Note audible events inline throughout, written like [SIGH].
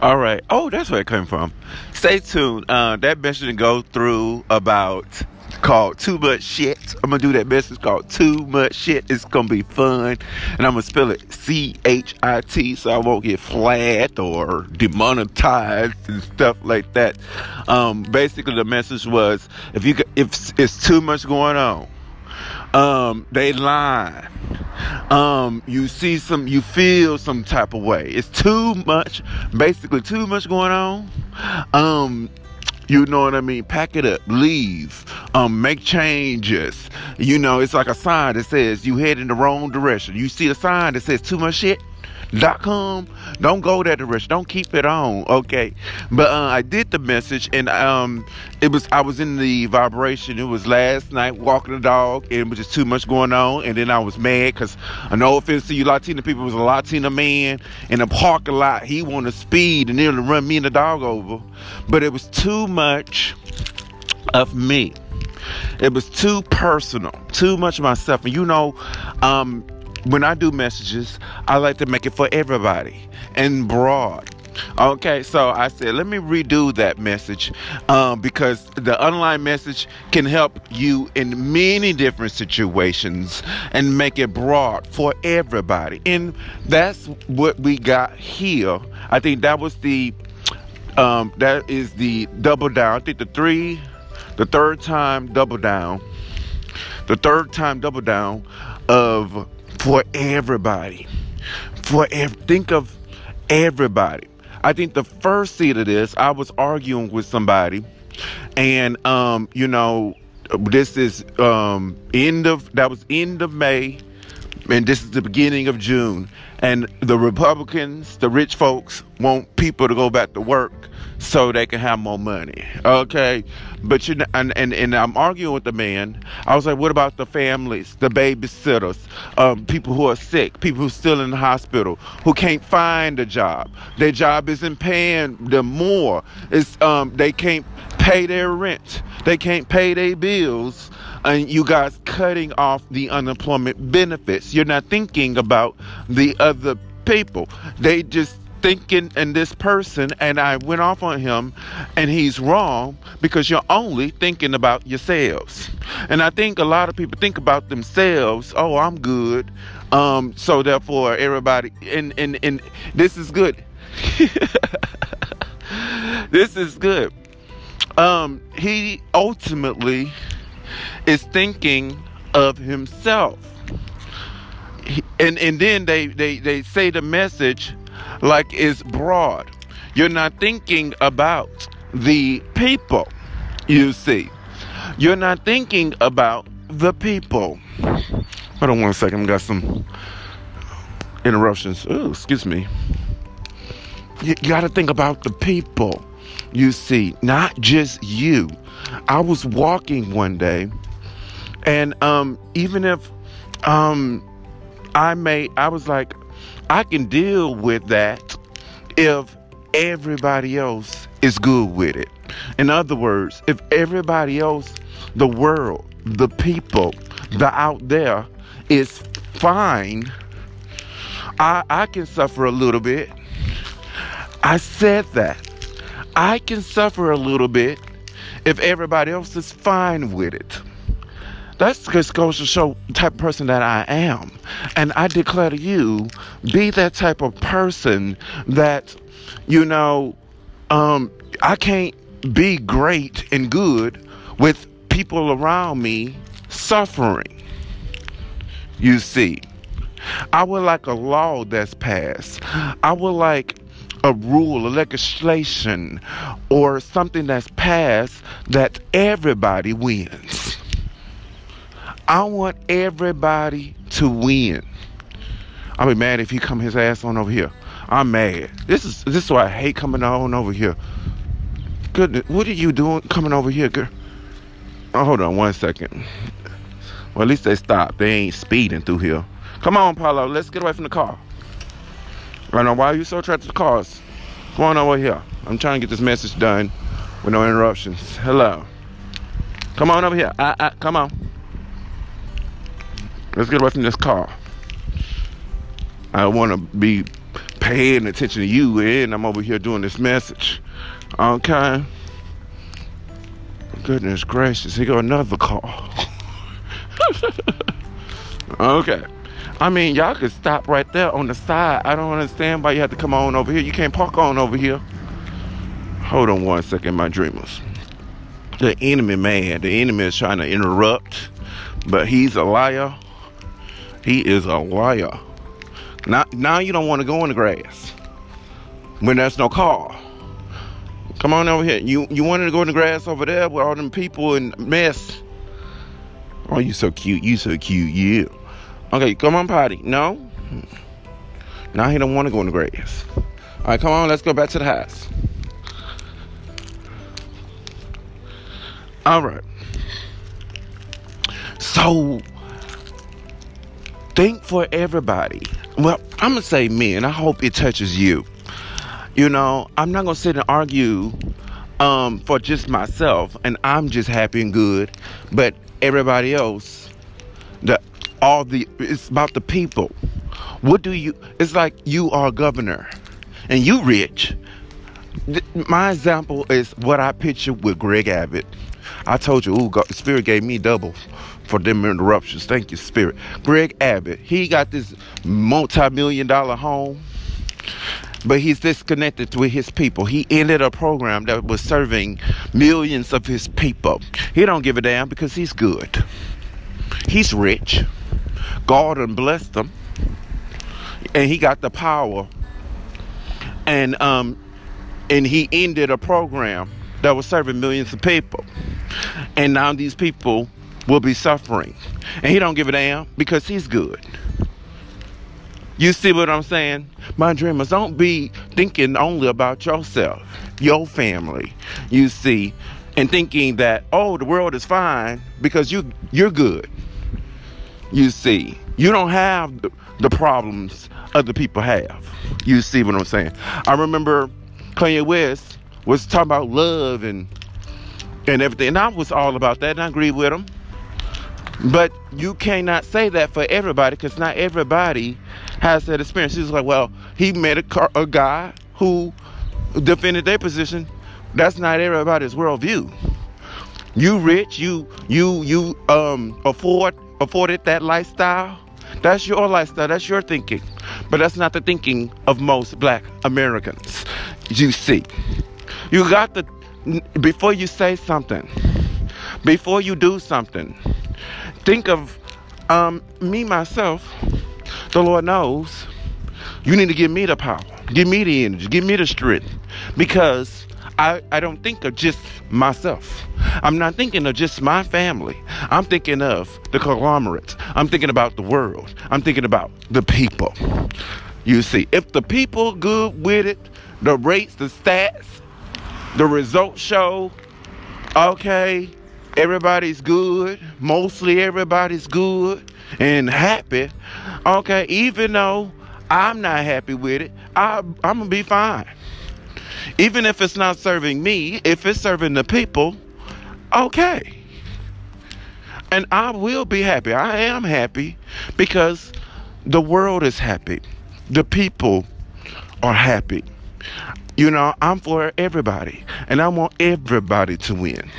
All right. Oh, that's where it came from. Stay tuned. Uh, that message to go through about called Too Much Shit. I'm gonna do that message called Too Much Shit. It's gonna be fun. And I'm gonna spell it C H I T so I won't get flat or demonetized and stuff like that. Um, basically the message was if you if it's too much going on, um, they lie. Um, you see some, you feel some type of way. It's too much, basically too much going on. Um, you know what I mean? Pack it up, leave, um, make changes. You know, it's like a sign that says you head in the wrong direction. You see a sign that says too much shit dot com. Don't go that direction. Don't keep it on okay? But uh, i did the message and um it was i was in the vibration. It was last night walking the dog and it was just too much going on and then i was mad because no offense to you latina people was a latina man in a parking lot. He wanted to speed and nearly run me and the dog over but it was too much of me. It was too personal too much of myself. And you know um when I do messages, I like to make it for everybody and broad. Okay, so I said, let me redo that message um, because the online message can help you in many different situations and make it broad for everybody. And that's what we got here. I think that was the, um, that is the double down. I think the three, the third time double down, the third time double down of for everybody. For ev- think of everybody. I think the first seed of this, I was arguing with somebody, and um, you know, this is um end of that was end of May, and this is the beginning of June. And the Republicans, the rich folks, want people to go back to work so they can have more money. Okay, but you know, and, and and I'm arguing with the man. I was like, what about the families, the babysitters, um, people who are sick, people who still in the hospital, who can't find a job. Their job isn't paying them more. It's um, they can't pay their rent. They can't pay their bills and you guys cutting off the unemployment benefits. You're not thinking about the other people. They just thinking and this person and I went off on him and he's wrong because you're only thinking about yourselves. And I think a lot of people think about themselves, oh, I'm good. Um, so therefore everybody and and and this is good. [LAUGHS] this is good. Um, he ultimately is thinking of himself. And and then they, they, they say the message like it's broad. You're not thinking about the people, you see. You're not thinking about the people. Hold on one second, I got some interruptions. Oh, excuse me. You, you got to think about the people, you see, not just you. I was walking one day, and um, even if um, I may, I was like, I can deal with that if everybody else is good with it. In other words, if everybody else, the world, the people, the out there is fine, I, I can suffer a little bit. I said that. I can suffer a little bit if everybody else is fine with it. That's just goes to show the type of person that I am. And I declare to you, be that type of person that, you know, um, I can't be great and good with people around me suffering. You see, I would like a law that's passed. I would like a rule, a legislation, or something that's passed that everybody wins. I want everybody to win. I'll be mad if he come his ass on over here. I'm mad. This is this is why I hate coming on over here. Goodness, what are you doing coming over here, girl? Oh, hold on one second. Well, at least they stopped. They ain't speeding through here. Come on, Paulo. Let's get away from the car. I know why are you so attracted to cars. Come on over here. I'm trying to get this message done with no interruptions. Hello. Come on over here. Uh, come on. Let's get away from this car. I want to be paying attention to you, and I'm over here doing this message. Okay. Goodness gracious, he got another call. [LAUGHS] okay. I mean, y'all could stop right there on the side. I don't understand why you have to come on over here. You can't park on over here. Hold on one second, my dreamers. The enemy, man, the enemy is trying to interrupt, but he's a liar. He is a liar. Now, now you don't want to go in the grass when there's no car. Come on over here. You you wanted to go in the grass over there with all them people and mess. Oh, you so cute. You so cute. Yeah. Okay, come on, potty. No. Now he don't want to go in the grass. All right, come on. Let's go back to the house. All right. So think for everybody. Well, I'm gonna say me, and I hope it touches you. You know, I'm not gonna sit and argue um, for just myself, and I'm just happy and good, but everybody else, the all the it's about the people. What do you? It's like you are governor, and you rich. My example is what I picture with Greg Abbott. I told you, ooh, God, Spirit gave me double for them interruptions. Thank you, Spirit. Greg Abbott, he got this multi-million dollar home but he's disconnected with his people. He ended a program that was serving millions of his people. He don't give a damn because he's good. He's rich. God and blessed him. And he got the power. And um and he ended a program that was serving millions of people. And now these people will be suffering. And he don't give a damn because he's good. You see what I'm saying? My dreamers, don't be thinking only about yourself, your family, you see, and thinking that, oh, the world is fine because you you're good. You see. You don't have the, the problems other people have. You see what I'm saying? I remember Kanye West was talking about love and and everything. And I was all about that and I agree with him. But you cannot say that for everybody because not everybody has that experience. He's like, well, he met a, car, a guy who defended their position. That's not everybody's worldview. You rich, you you you um afford afforded that lifestyle. That's your lifestyle. That's your thinking. But that's not the thinking of most black Americans. You see. You got to before you say something, before you do something, think of um, me myself. The Lord knows. You need to give me the power, give me the energy, give me the strength, because I, I don't think of just myself. I'm not thinking of just my family. I'm thinking of the conglomerates. I'm thinking about the world. I'm thinking about the people. You see, if the people good with it, the rates, the stats, the results show, okay, everybody's good, mostly everybody's good and happy. Okay, even though I'm not happy with it, I, I'm gonna be fine. Even if it's not serving me, if it's serving the people, okay. And I will be happy. I am happy because the world is happy. The people are happy. You know, I'm for everybody, and I want everybody to win.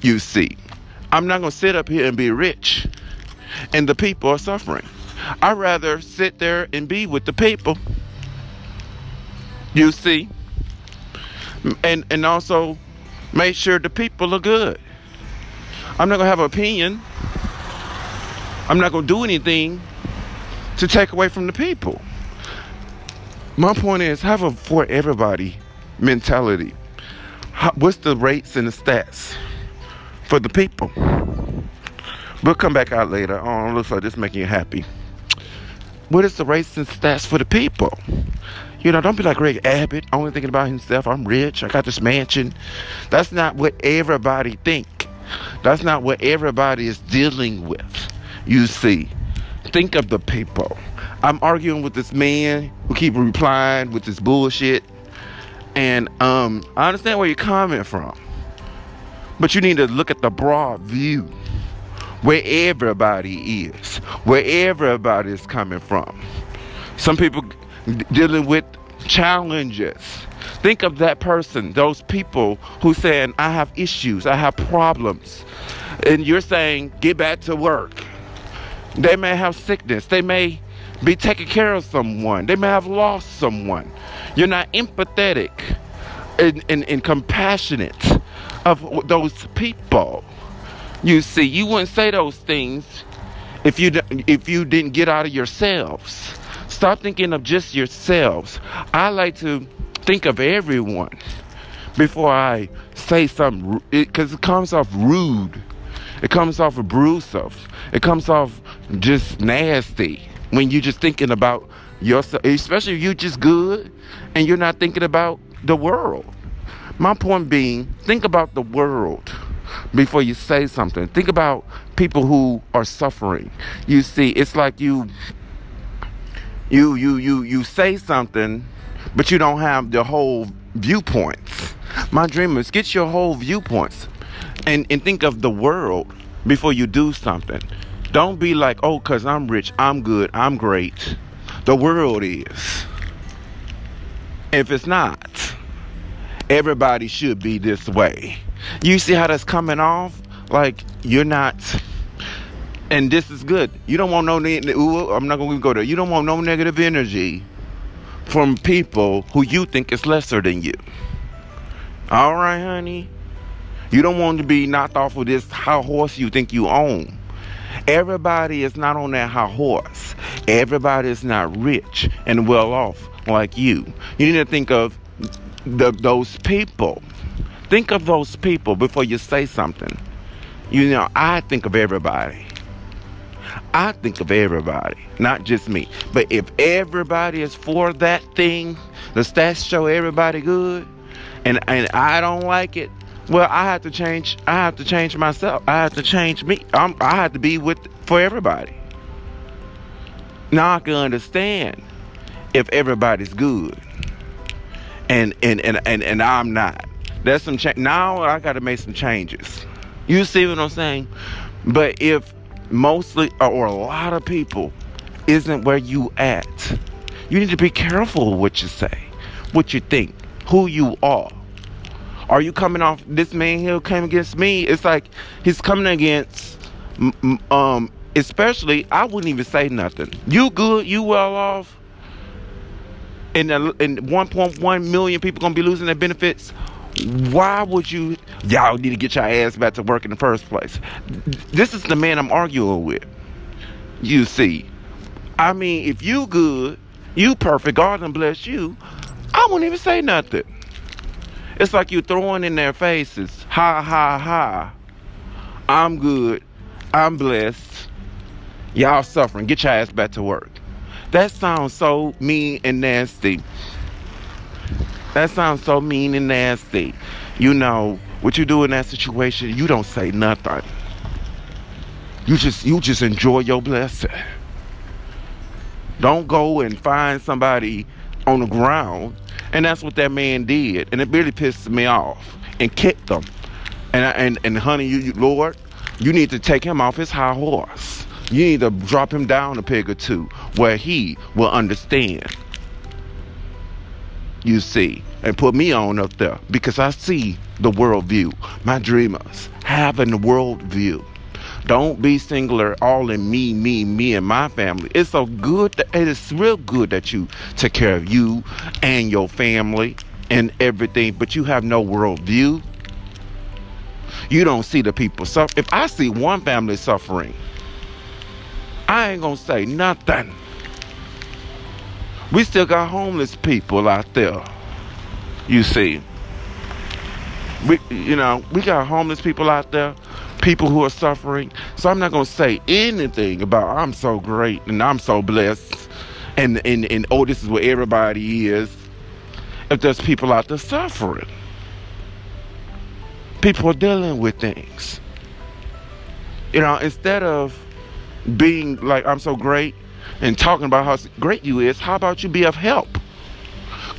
You see, I'm not going to sit up here and be rich, and the people are suffering. I'd rather sit there and be with the people. You see, and and also make sure the people are good. I'm not gonna have an opinion. I'm not gonna do anything to take away from the people. My point is have a for everybody mentality. How, what's the rates and the stats for the people? We'll come back out later. Oh, looks like this making you happy. What is the rates and stats for the people? You know, don't be like Greg Abbott, only thinking about himself. I'm rich. I got this mansion. That's not what everybody think. That's not what everybody is dealing with. You see, think of the people. I'm arguing with this man who keep replying with this bullshit. And um, I understand where you're coming from. But you need to look at the broad view. Where everybody is. Where everybody is coming from. Some people dealing with challenges. Think of that person, those people who saying, I have issues, I have problems. And you're saying, get back to work. They may have sickness. They may be taking care of someone. They may have lost someone. You're not empathetic and, and, and compassionate of those people. You see, you wouldn't say those things if you if you didn't get out of yourselves. Stop thinking of just yourselves. I like to think of everyone before I say something because it, it comes off rude. It comes off abusive. It comes off just nasty when you're just thinking about yourself, especially if you're just good and you're not thinking about the world. My point being, think about the world before you say something. Think about people who are suffering. You see, it's like you you you you you say something but you don't have the whole viewpoints. My dream is get your whole viewpoints and, and think of the world before you do something. Don't be like, oh, because I'm rich, I'm good, I'm great. The world is. If it's not, everybody should be this way. You see how that's coming off? Like you're not and this is good. You don't want no I'm not gonna go there. You don't want no negative energy from people who you think is lesser than you. All right, honey. You don't want to be knocked off of this high horse you think you own. Everybody is not on that high horse. Everybody is not rich and well off like you. You need to think of the, those people. Think of those people before you say something. You know, I think of everybody. I think of everybody, not just me. But if everybody is for that thing, the stats show everybody good, and and I don't like it, well, I have to change. I have to change myself. I have to change me. I'm, I have to be with for everybody. Now I can understand if everybody's good, and and and and, and I'm not. There's some change. Now I got to make some changes. You see what I'm saying? But if mostly or a lot of people isn't where you at, you need to be careful what you say, what you think, who you are. Are you coming off this man here came against me? It's like he's coming against um especially I wouldn't even say nothing. You good, you well off. And and 1.1 million people gonna be losing their benefits why would you y'all need to get your ass back to work in the first place? This is the man i'm arguing with. You see i mean if you good you perfect god done bless you i won't even say nothing. It's like you throwing in their faces ha ha ha. I'm good i'm blessed y'all suffering get your ass back to work. That sounds so mean and nasty that sounds so mean and nasty. You know, what you do in that situation, you don't say nothing. You just you just enjoy your blessing. Don't go and find somebody on the ground. And that's what that man did. And it really pissed me off. And kicked them. And and and honey, you, you Lord, you need to take him off his high horse. You need to drop him down a peg or two where he will understand you see, and put me on up there because I see the world view. My dreamers having the world view. Don't be singular all in me, me, me, and my family. It's so good. That, it is real good that you take care of you and your family and everything, but you have no world view. You don't see the people suffer. If I see one family suffering, I ain't gonna say nothing. We still got homeless people out there. You see. We you know, we got homeless people out there, people who are suffering. So I'm not gonna say anything about I'm so great and I'm so blessed and and, and oh this is where everybody is. If there's people out there suffering. People are dealing with things. You know, instead of being like I'm so great and talking about how great you is, how about you be of help?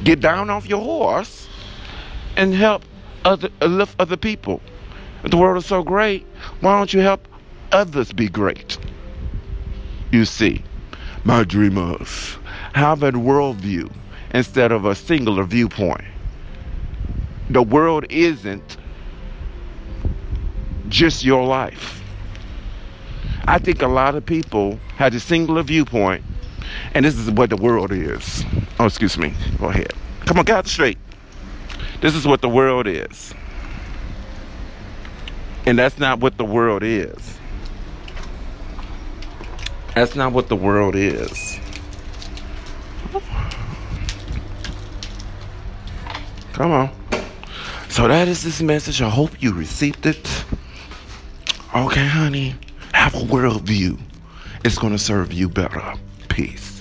Get down off your horse and help other uh, lift other people. If the world is so great, why don't you help others be great? You see, my dreamers, Have a worldview instead of a singular viewpoint. The world isn't just your life. I think a lot of people have a singular viewpoint, and this is what the world is. Oh, excuse me. Go ahead. Come on, get out straight. This is what the world is. And that's not what the world is. That's not what the world is. Come on. So that is this message. I hope you received it. Okay, honey. Have a worldview. It's going to serve you better. Peace.